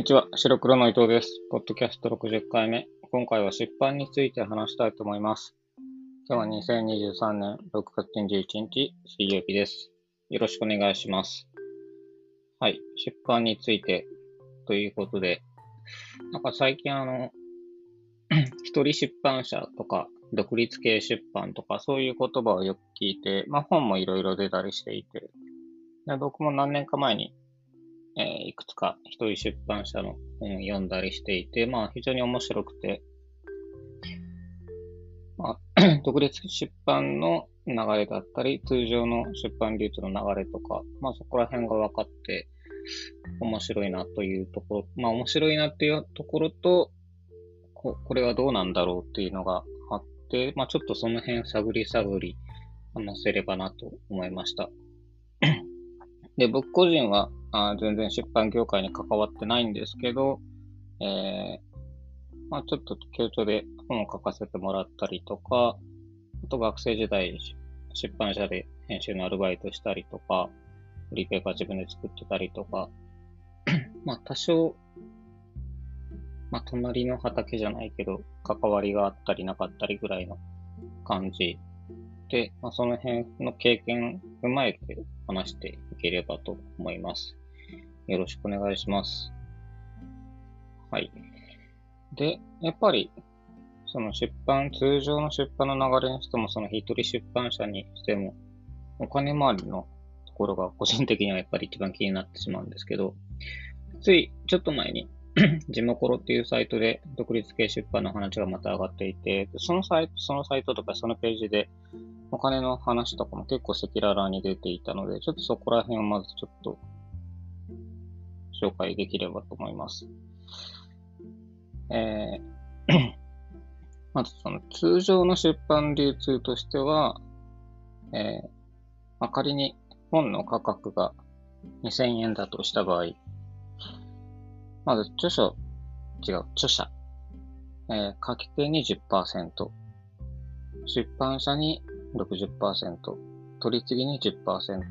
にちは。白黒の伊藤です。ポッドキャスト60回目。今回は出版について話したいと思います。今日は2023年6月21日水曜日です。よろしくお願いします。はい。出版についてということで、なんか最近あの、一人出版社とか、独立系出版とか、そういう言葉をよく聞いて、まあ本もいろいろ出たりしていて、僕も何年か前に、か一人出版社の本を読んだりしていて、まあ非常に面白くて、まあ、独立出版の流れだったり、通常の出版流通の流れとか、まあそこら辺が分かって、面白いなというところ、まあ面白いなっていうところと、ここれはどうなんだろうっていうのがあって、まあちょっとその辺探り探り話せればなと思いました。で、僕個人はあ全然出版業界に関わってないんですけど、えー、まあちょっと協調で本を書かせてもらったりとか、あと学生時代出版社で編集のアルバイトしたりとか、フリーペーパー自分で作ってたりとか、まあ多少、まあ隣の畑じゃないけど、関わりがあったりなかったりぐらいの感じで、まあ、その辺の経験を踏まえて話していければと思います。よろしくお願いします。はい。で、やっぱり、その出版、通常の出版の流れにしても、その一人出版社にしても、お金回りのところが個人的にはやっぱり一番気になってしまうんですけど、ついちょっと前に ジモコロっていうサイトで独立系出版の話がまた上がっていて、そのサイト、そのサイトとかそのページでお金の話とかも結構赤裸々に出ていたので、ちょっとそこら辺をまずちょっと紹介できればと思います。えー まずその通常の出版流通としては、えーまあ、仮に本の価格が2000円だとした場合、まず著書、違う、著者、えー、書き手に10%、出版社に60%、取り次ぎに10%、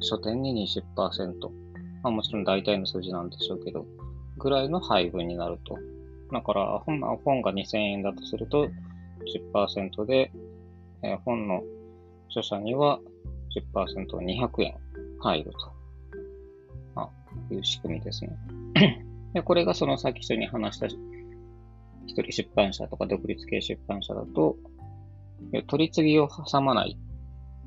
書店に20%、まあもちろん大体の数字なんでしょうけど、ぐらいの配分になると。だから本、本が2000円だとすると10%で、えー、本の著者には10%、200円入ると。あ、いう仕組みですね。で、これがそのさっき一緒に話した一人出版社とか独立系出版社だと、取り次ぎを挟まない。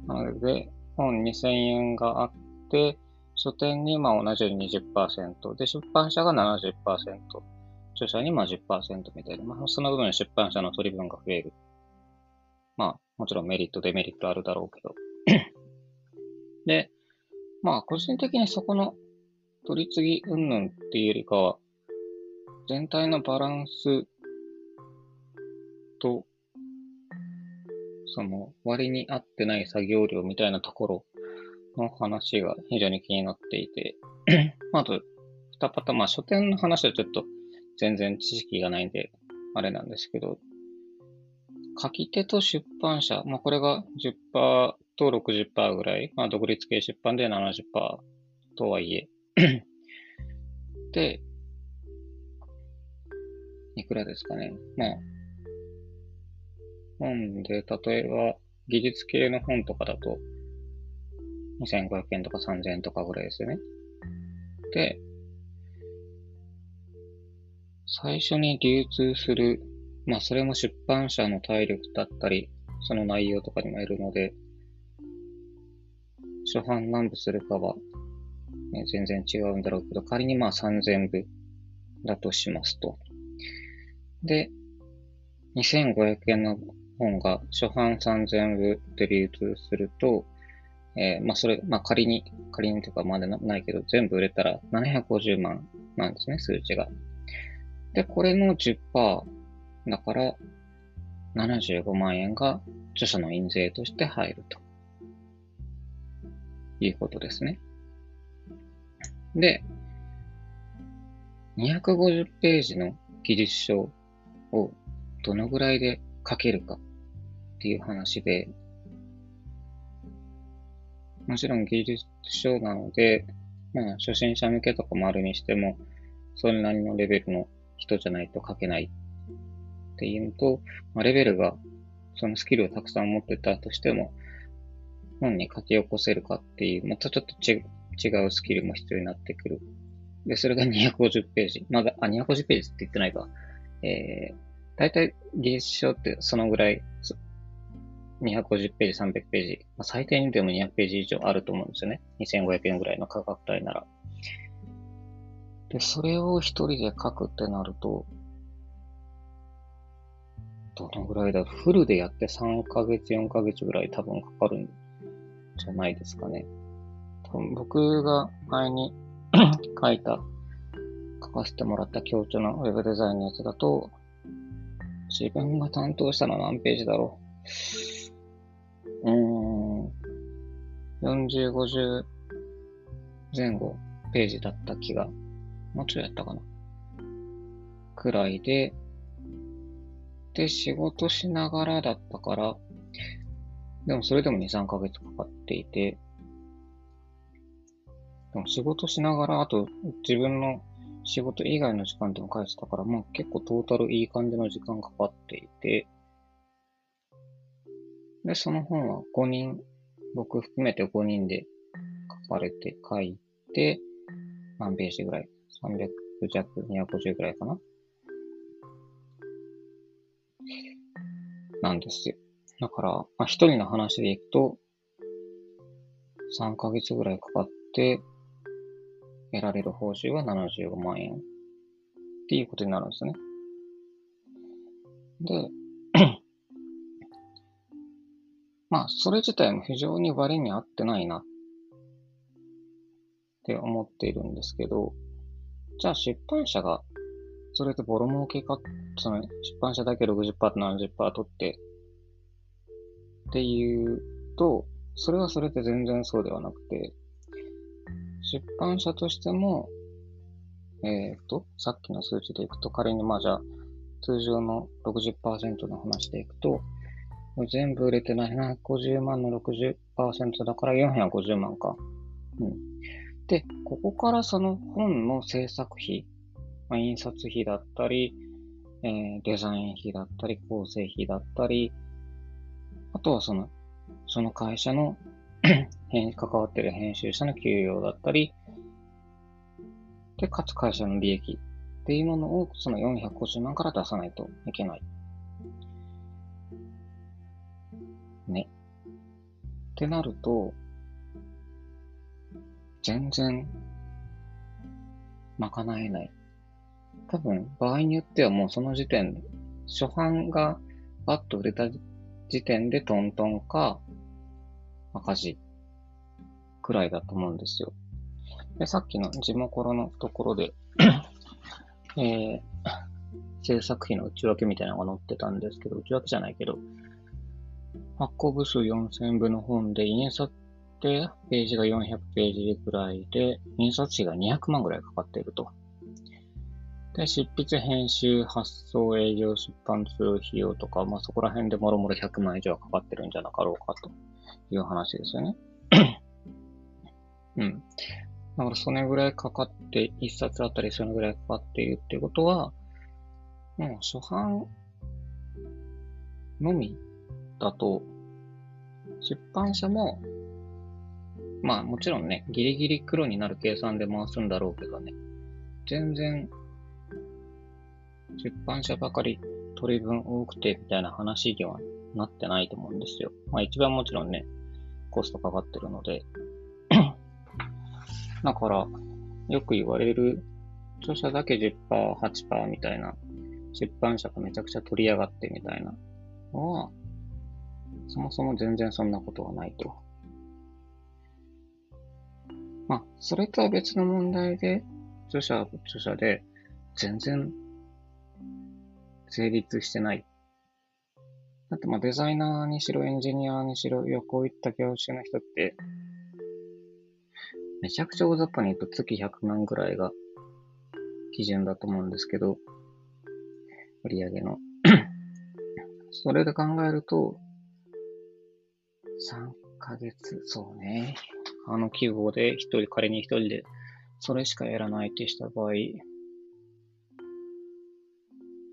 なので、本2000円があって、書店にまあ同じように20%、で、出版社が70%、著者にまあ10%みたいな、まあ、その分出版社の取り分が増える。まあ、もちろんメリット、デメリットあるだろうけど。で、まあ、個人的にそこの取り次ぎ云々っていうよりかは、全体のバランスと、その割に合ってない作業量みたいなところの話が非常に気になっていて、まず、二パターン、まあ書店の話はちょっと全然知識がないんで、あれなんですけど、書き手と出版社、まあこれが10%と60%ぐらい、まあ独立系出版で70%とはいえ、で、いくらですかね。まあ、本で、例えば、技術系の本とかだと、2500円とか3000円とかぐらいですよね。で、最初に流通する、まあそれも出版社の体力だったり、その内容とかにもよるので、初版何部するかは、ね、全然違うんだろうけど、仮にまあ3000部だとしますと。で、2500円の本が初版3000部で流通すると、えー、まあ、それ、まあ、仮に、仮にとかまでないけど、全部売れたら750万なんですね、数値が。で、これの10%だから、75万円が著者の印税として入ると。いうことですね。で、250ページの技術書をどのぐらいで書けるかっていう話で、もちろん技術書なので、まあ、初心者向けとかもあるにしても、それなりのレベルの人じゃないと書けないっていうのと、まあ、レベルが、そのスキルをたくさん持ってたとしても、本に書き起こせるかっていう、またちょっと違うスキルも必要になってくる。で、それが250ページ。まだ、あ、250ページって言ってないか。えー、大体技術書ってそのぐらい、250ページ、300ページ、まあ、最低にでも200ページ以上あると思うんですよね。2500円ぐらいの価格帯なら。で、それを一人で書くってなると、どのぐらいだフルでやって3ヶ月、4ヶ月ぐらい多分かかるんじゃないですかね。多分僕が前に 書いた、書かせてもらった強調のウェブデザインのやつだと、自分が担当したのは何ページだろう。うん。40、50前後ページだった気が、もうちょいやったかな。くらいで、で、仕事しながらだったから、でもそれでも2、3ヶ月かかっていて、でも仕事しながら、あと自分の仕事以外の時間でも返したから、まあ結構トータルいい感じの時間かかっていて、で、その本は5人、僕含めて5人で書かれて書いて、何ページぐらい ?300 弱、250ぐらいかななんですよ。だから、まあ、一人の話でいくと、3ヶ月ぐらいかかって、得られる報酬は75万円っていうことになるんですね。で、まあ、それ自体も非常に割に合ってないなって思っているんですけど、じゃあ出版社がそれでボロ儲けか、その出版社だけ60%と70%取ってっていうと、それはそれで全然そうではなくて、出版社としても、えっ、ー、と、さっきの数値でいくと、仮にまあじゃあ、通常の60%の話でいくと、全部売れてない750万の60%だから450万か。うん。で、ここからその本の制作費、まあ、印刷費だったり、えー、デザイン費だったり、構成費だったり、あとはその、その会社の 関わってる編集者の給与だったり、で、かつ会社の利益っていうものをその450万から出さないといけない。ってなると、全然、賄えない。多分、場合によってはもうその時点、初版がバッと売れた時点でトントンか赤字くらいだと思うんですよ。で、さっきの地元のところでえー、制作費の内訳みたいなのが載ってたんですけど、内訳じゃないけど、発行部数4000部の本で、印刷でページが400ページぐらいで、印刷費が200万ぐらいかかっていると。で、執筆、編集、発送、営業、出版する費用とか、まあそこら辺でもろもろ100万以上かかってるんじゃなかろうかという話ですよね。うん。だからそれぐらいかかって、一冊あたりそのぐらいかかっているっていうことは、もう初版のみだと、出版社も、まあもちろんね、ギリギリ黒になる計算で回すんだろうけどね、全然出版社ばかり取り分多くてみたいな話にはなってないと思うんですよ。まあ一番もちろんね、コストかかってるので。だから、よく言われる、著者だけ10%、8%みたいな、出版社がめちゃくちゃ取り上がってみたいなのは、そもそも全然そんなことはないと。まあ、それとは別の問題で、著者は著者で、全然成立してない。だってまあデザイナーにしろエンジニアにしろ、いや、こういった業種の人って、めちゃくちゃ大雑把に言うと月100万ぐらいが基準だと思うんですけど、売り上げの。それで考えると、3ヶ月、そうね。あの記号で一人、仮に一人で、それしかやらないってした場合、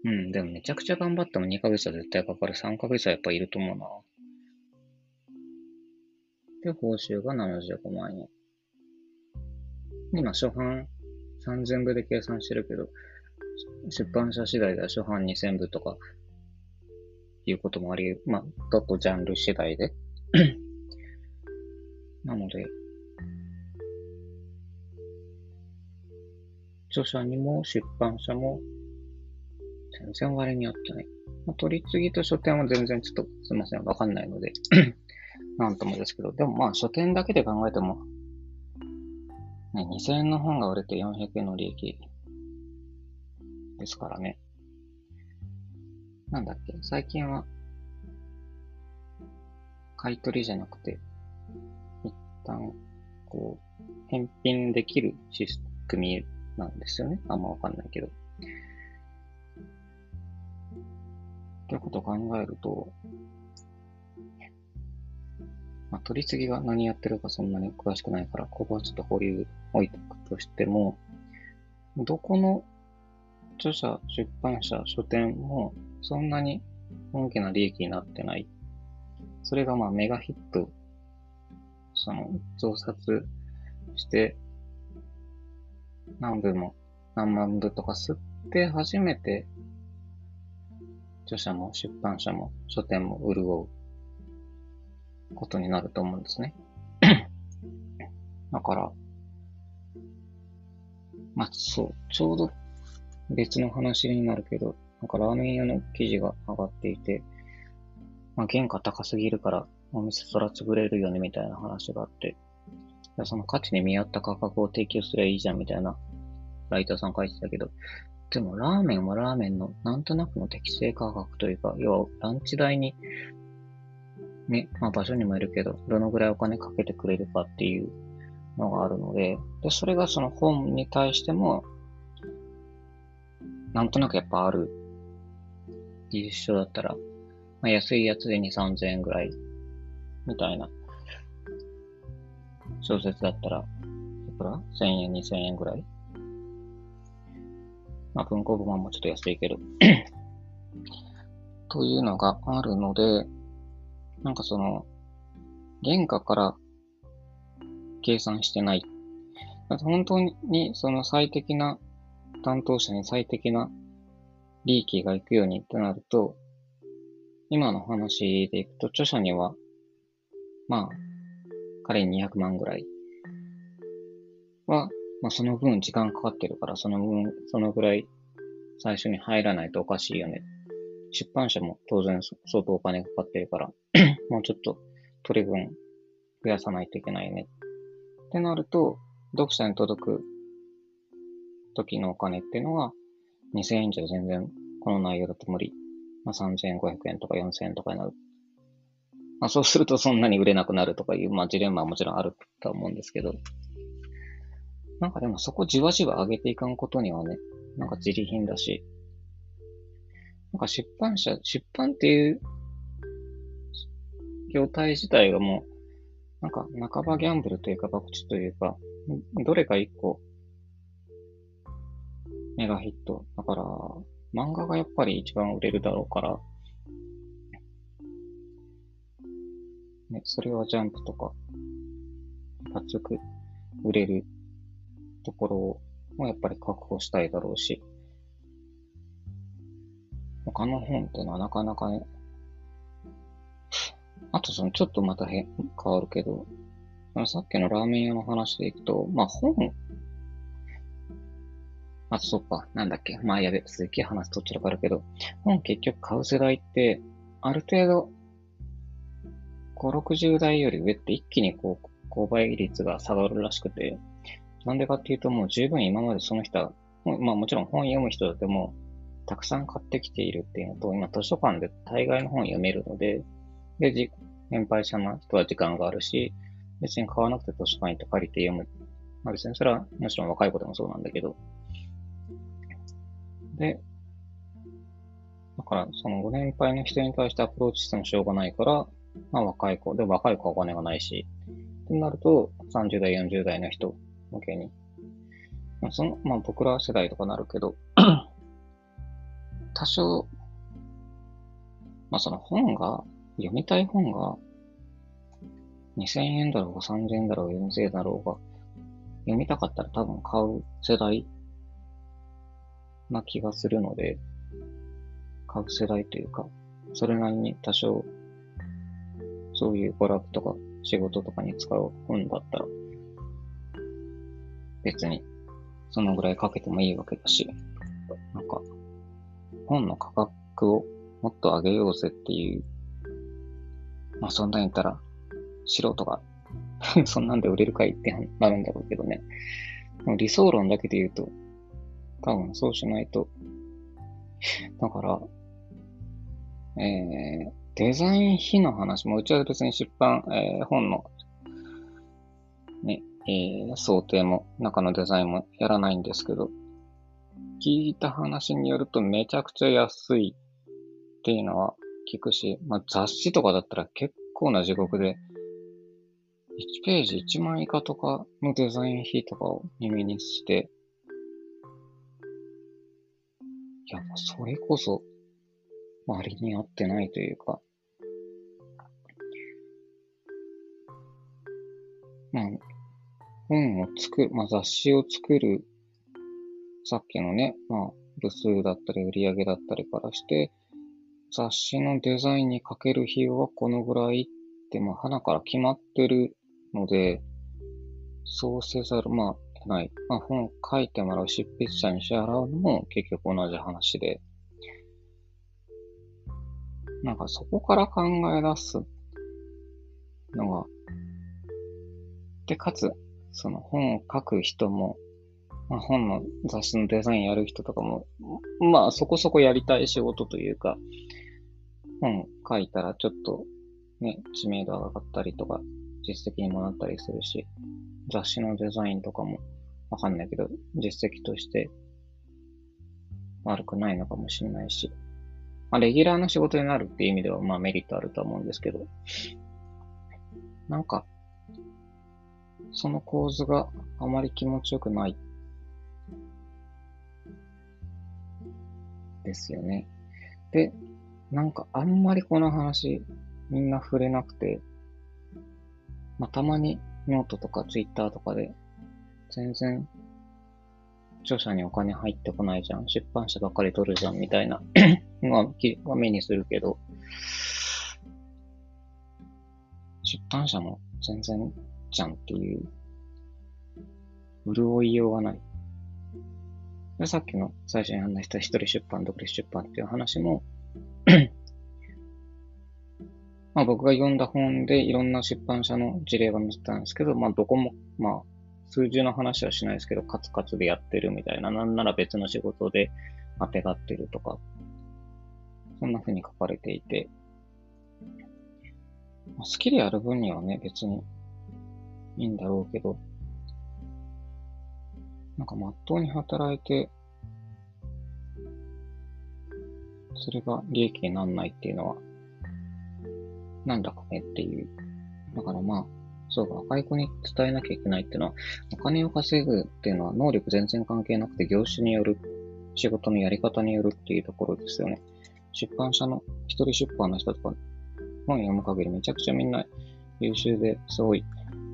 うん、でもめちゃくちゃ頑張っても2ヶ月は絶対かかる。3ヶ月はやっぱいると思うな。で、報酬が75万円。今、初版3000部で計算してるけど、出版社次第では初版2000部とか、いうこともあり、まあ、だとジャンル次第で。なので、著者にも出版社も全然割に合ってない。まあ、取り次ぎと書店は全然ちょっとすいません、わかんないので なんともですけど、でもまあ書店だけで考えても、ね、2000円の本が売れて400円の利益ですからね。なんだっけ、最近は、買い取りじゃなくて、一旦、こう、返品できるシス組みなんですよね。あんまわかんないけど。ということを考えると、まあ、取り次ぎが何やってるかそんなに詳しくないから、ここはちょっと保留置いとくとしても、どこの著者、出版社、書店もそんなに大きな利益になってない。それがまあメガヒット、その増刷して何部も何万部とか吸って初めて著者も出版社も書店も潤うことになると思うんですね。だから、まあそう、ちょうど別の話になるけど、なんかラーメン屋の記事が上がっていて、まあ原価高すぎるからお店そら潰れるよねみたいな話があって、その価値に見合った価格を提供すればいいじゃんみたいなライターさん書いてたけど、でもラーメンはラーメンのなんとなくの適正価格というか、要はランチ代に、ね、まあ場所にもいるけど、どのぐらいお金かけてくれるかっていうのがあるので、で、それがその本に対しても、なんとなくやっぱある。技術書だったら、まあ、安いやつで2、3000円ぐらい、みたいな。小説だったら、いくら ?1000 円、2000円ぐらいまあ、文庫本もちょっと安いけどというのがあるので、なんかその、原価から計算してない。本当にその最適な担当者に最適な利益がいくようにってなると、今の話でいくと、著者には、まあ、彼に200万ぐらいは、まあその分時間かかってるから、その分、そのぐらい最初に入らないとおかしいよね。出版社も当然相当お金かかってるから、もうちょっと取り分増やさないといけないよね。ってなると、読者に届く時のお金っていうのは、2000円じゃ全然この内容だと無理。まあ、3500円とか4000円とかになる。まあ、そうするとそんなに売れなくなるとかいう、まあ、ジレンマはもちろんあると思うんですけど、なんかでもそこじわじわ上げていかんことにはね、なんか自利品だし、なんか出版社、出版っていう業態自体がもう、なんか半ばギャンブルというか、博打というか、どれか一個、メガヒット。だから、漫画がやっぱり一番売れるだろうから、ね、それはジャンプとか、熱く売れるところもやっぱり確保したいだろうし、他の本ってのはなかなかね、あとそのちょっとまた変わるけど、さっきのラーメン屋の話でいくと、まあ本、あそっか、なんだっけ、まあやべ、続き話とっちらかるけど、本結局買う世代って、ある程度、5、60代より上って一気にこう、購買率が下がるらしくて、なんでかっていうと、もう十分今までその人は、まあもちろん本読む人でも、たくさん買ってきているっていうのと、今図書館で大概の本読めるので、で、じ年配者の人は時間があるし、別に買わなくて図書館行って借りて読む。まあ別にそれはもちろん若い子でもそうなんだけど。で、だからそのご年配の人に対してアプローチしてもしょうがないから、まあ若い子、で若い子はお金がないし、ってなると30代、40代の人向けに。まあ、その、まあ僕ら世代とかなるけど、多少、まあその本が、読みたい本が、2000円だろうが3000円だろうが4000円だろうが、読みたかったら多分買う世代な気がするので、買う世代というか、それなりに多少、そういう娯楽とか仕事とかに使う本だったら、別に、そのぐらいかけてもいいわけだし、なんか、本の価格をもっと上げようぜっていう、まあそんなん言ったら、素人が そんなんで売れるかいってなるんだろうけどね。理想論だけで言うと、多分そうしないと。だから、えー、デザイン費の話も、うちは別に出版、えー、本の、ね、えー、想定も、中のデザインもやらないんですけど、聞いた話によるとめちゃくちゃ安いっていうのは聞くし、まあ、雑誌とかだったら結構な地獄で、1ページ1万以下とかのデザイン費とかを耳にして、いや、それこそ割に合ってないというか、まあ、本を作る、まあ雑誌を作るさっきのね、まあ、部数だったり売り上げだったりからして、雑誌のデザインにかける費用はこのぐらいって、まあ、花から決まってるので、そうせざる、まあ、ない。まあ、本書いてもらう執筆者に支払うのも結局同じ話で、なんかそこから考え出すのが、で、かつ、その本を書く人も、まあ、本の雑誌のデザインやる人とかも、まあそこそこやりたい仕事というか、本書いたらちょっとね、知名度上がったりとか、実績にもなったりするし、雑誌のデザインとかもわかんないけど、実績として悪くないのかもしれないし、まあ、レギュラーの仕事になるっていう意味では、まあメリットあると思うんですけど、なんか、その構図があまり気持ちよくない。ですよね。で、なんかあんまりこの話みんな触れなくて、まあ、たまにノートとかツイッターとかで全然著者にお金入ってこないじゃん。出版社ばっかり取るじゃんみたいな のは目にするけど、出版社も全然じゃんっていう、潤いようがない。で、さっきの最初に話した一人出版、独立出版っていう話もまあ僕が読んだ本でいろんな出版社の事例が載ってたんですけど、まあどこも、まあ数字の話はしないですけど、カツカツでやってるみたいな、なんなら別の仕事で当てがってるとか、そんな風に書かれていて、好きでやる分にはね、別にいいんだろうけど、なんかまっとうに働いて、それが利益にならないっていうのは、なんだかねっていう。だからまあ、そうか、若い子に伝えなきゃいけないっていうのは、お金を稼ぐっていうのは能力全然関係なくて業種による、仕事のやり方によるっていうところですよね。出版社の、一人出版の人とか、本読む限りめちゃくちゃみんな優秀ですごい、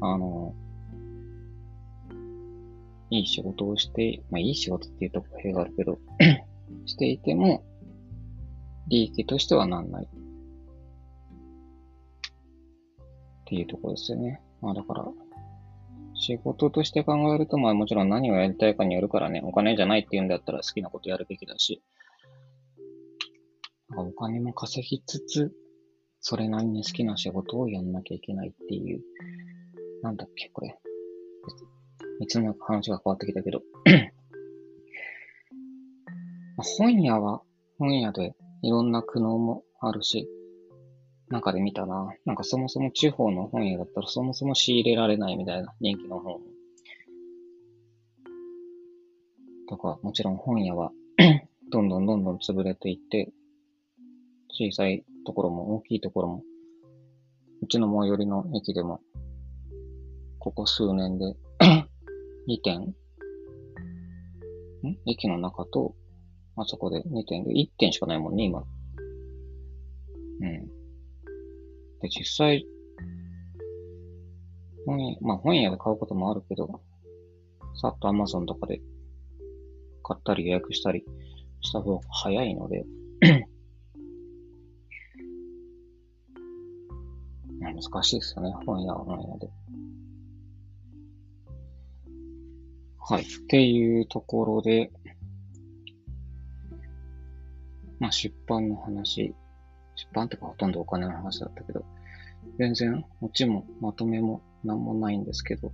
あの、いい仕事をして、まあいい仕事っていうところがあるけど していても、利益としてはなんない。っていうところですよね。まあだから、仕事として考えると、まあもちろん何をやりたいかによるからね、お金じゃないっていうんだったら好きなことやるべきだし、お金も稼ぎつつ、それなりに好きな仕事をやんなきゃいけないっていう、なんだっけ、これ。いつも話が変わってきたけど本屋は本屋でいろんな苦悩もあるし、中で見たな。なんかそもそも地方の本屋だったらそもそも仕入れられないみたいな人気の本。とか、もちろん本屋は どんどんどんどん潰れていって、小さいところも大きいところも、うちの最寄りの駅でも、ここ数年で 2点ん？駅の中とあそこで2点で、1点しかないもんね、今。うん。で、実際、本屋、まあ本屋で買うこともあるけど、さっと Amazon とかで買ったり予約したりした方が早いので 難しいですよね、本屋は本屋で。はい。っていうところで、まあ出版の話、出版ってかほとんどお金の話だったけど、全然オチもまとめもなんもないんですけど、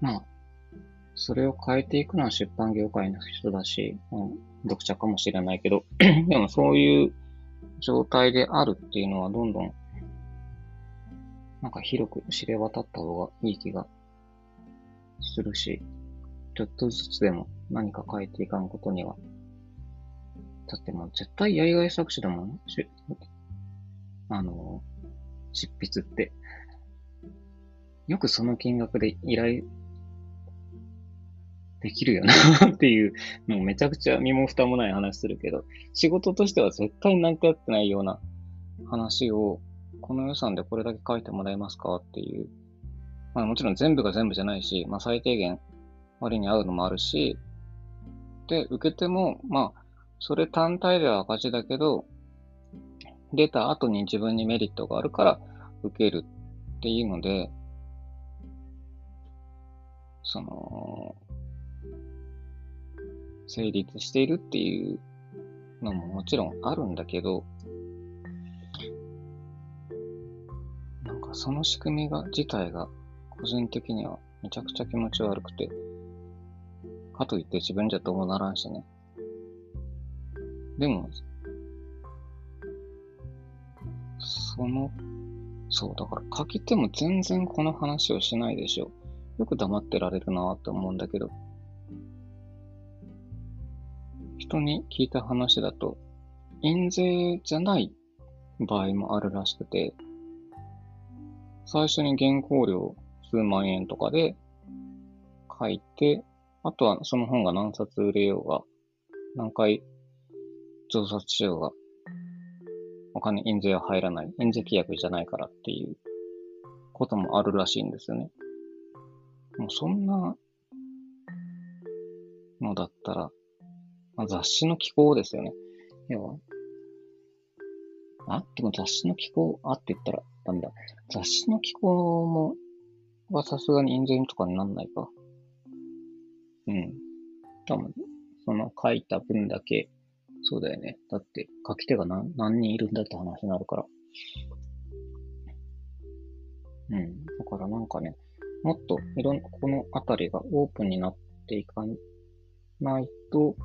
まあ、それを変えていくのは出版業界の人だし、うん、読者かもしれないけど、でもそういう状態であるっていうのはどんどん、なんか広く知れ渡った方がいい気がするし、ちょっとずつでも何か変えていかんことには。だってもう絶対やりがい作詞だもん。あの、執筆って。よくその金額で依頼できるよな っていう、もうめちゃくちゃ身も蓋もない話するけど、仕事としては絶対なんかやってないような話を、この予算でこれだけ書いてもらえますかっていう。まあもちろん全部が全部じゃないし、まあ最低限割に合うのもあるし、で、受けても、まあ、それ単体では赤字だけど、出た後に自分にメリットがあるから受けるっていうので、その、成立しているっていうのももちろんあるんだけど、なんかその仕組みが、自体が個人的にはめちゃくちゃ気持ち悪くて、かといって自分じゃどうもならんしね。でも、その、そう、だから書き手も全然この話をしないでしょ。よく黙ってられるなって思うんだけど。人に聞いた話だと、印税じゃない場合もあるらしくて、最初に原稿料数万円とかで書いて、あとはその本が何冊売れようが、何回増刷しようが、お金、印税は入らない。印税規約じゃないからっていうこともあるらしいんですよね。もうそんなのだったら、まあ、雑誌の機構ですよね。要は、あ？でも雑誌の機構、あって言ったらダメだ。雑誌の機構も、はさすがに印税とかになんないか。うん。多分、その書いた分だけそうだよね。だって、書き手が何何人いるんだって話になるから。うん。だからなんかね、もっといろんな、このあたりがオープンになっていかないと、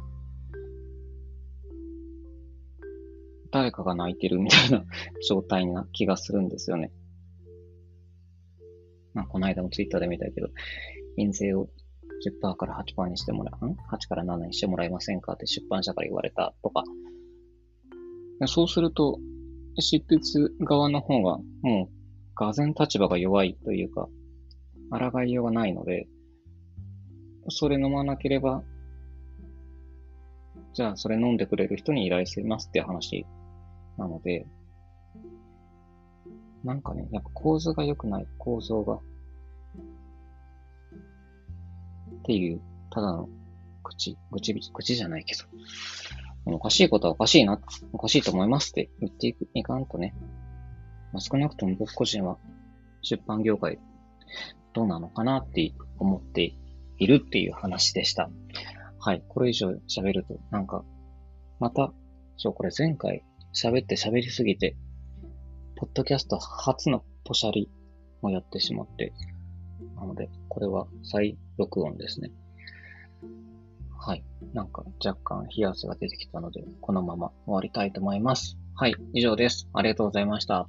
誰かが泣いてるみたいな 状態な気がするんですよね。まあ、この間もツイッターで見たけど、印税を10%から8%にしてもらう、ん ?8 から7にしてもらえませんかって出版社から言われたとか。そうすると、執筆側の方がもう、がぜ立場が弱いというか、抗いようがないので、それ飲まなければ、じゃあそれ飲んでくれる人に依頼しますっていう話なので、なんかね、やっぱ構図が良くない、構造が。っていう、ただの口、口、口じゃないけど、おかしいことはおかしいな、おかしいと思いますって言っていくいかんとね、まあ、少なくとも僕個人は出版業界どうなのかなって思っているっていう話でした。はい。これ以上喋ると、なんか、また、そう、これ前回喋って喋りすぎて、ポッドキャスト初のポシャリをやってしまって、なので、これは再録音ですね。はい。なんか若干冷や汗が出てきたので、このまま終わりたいと思います。はい。以上です。ありがとうございました。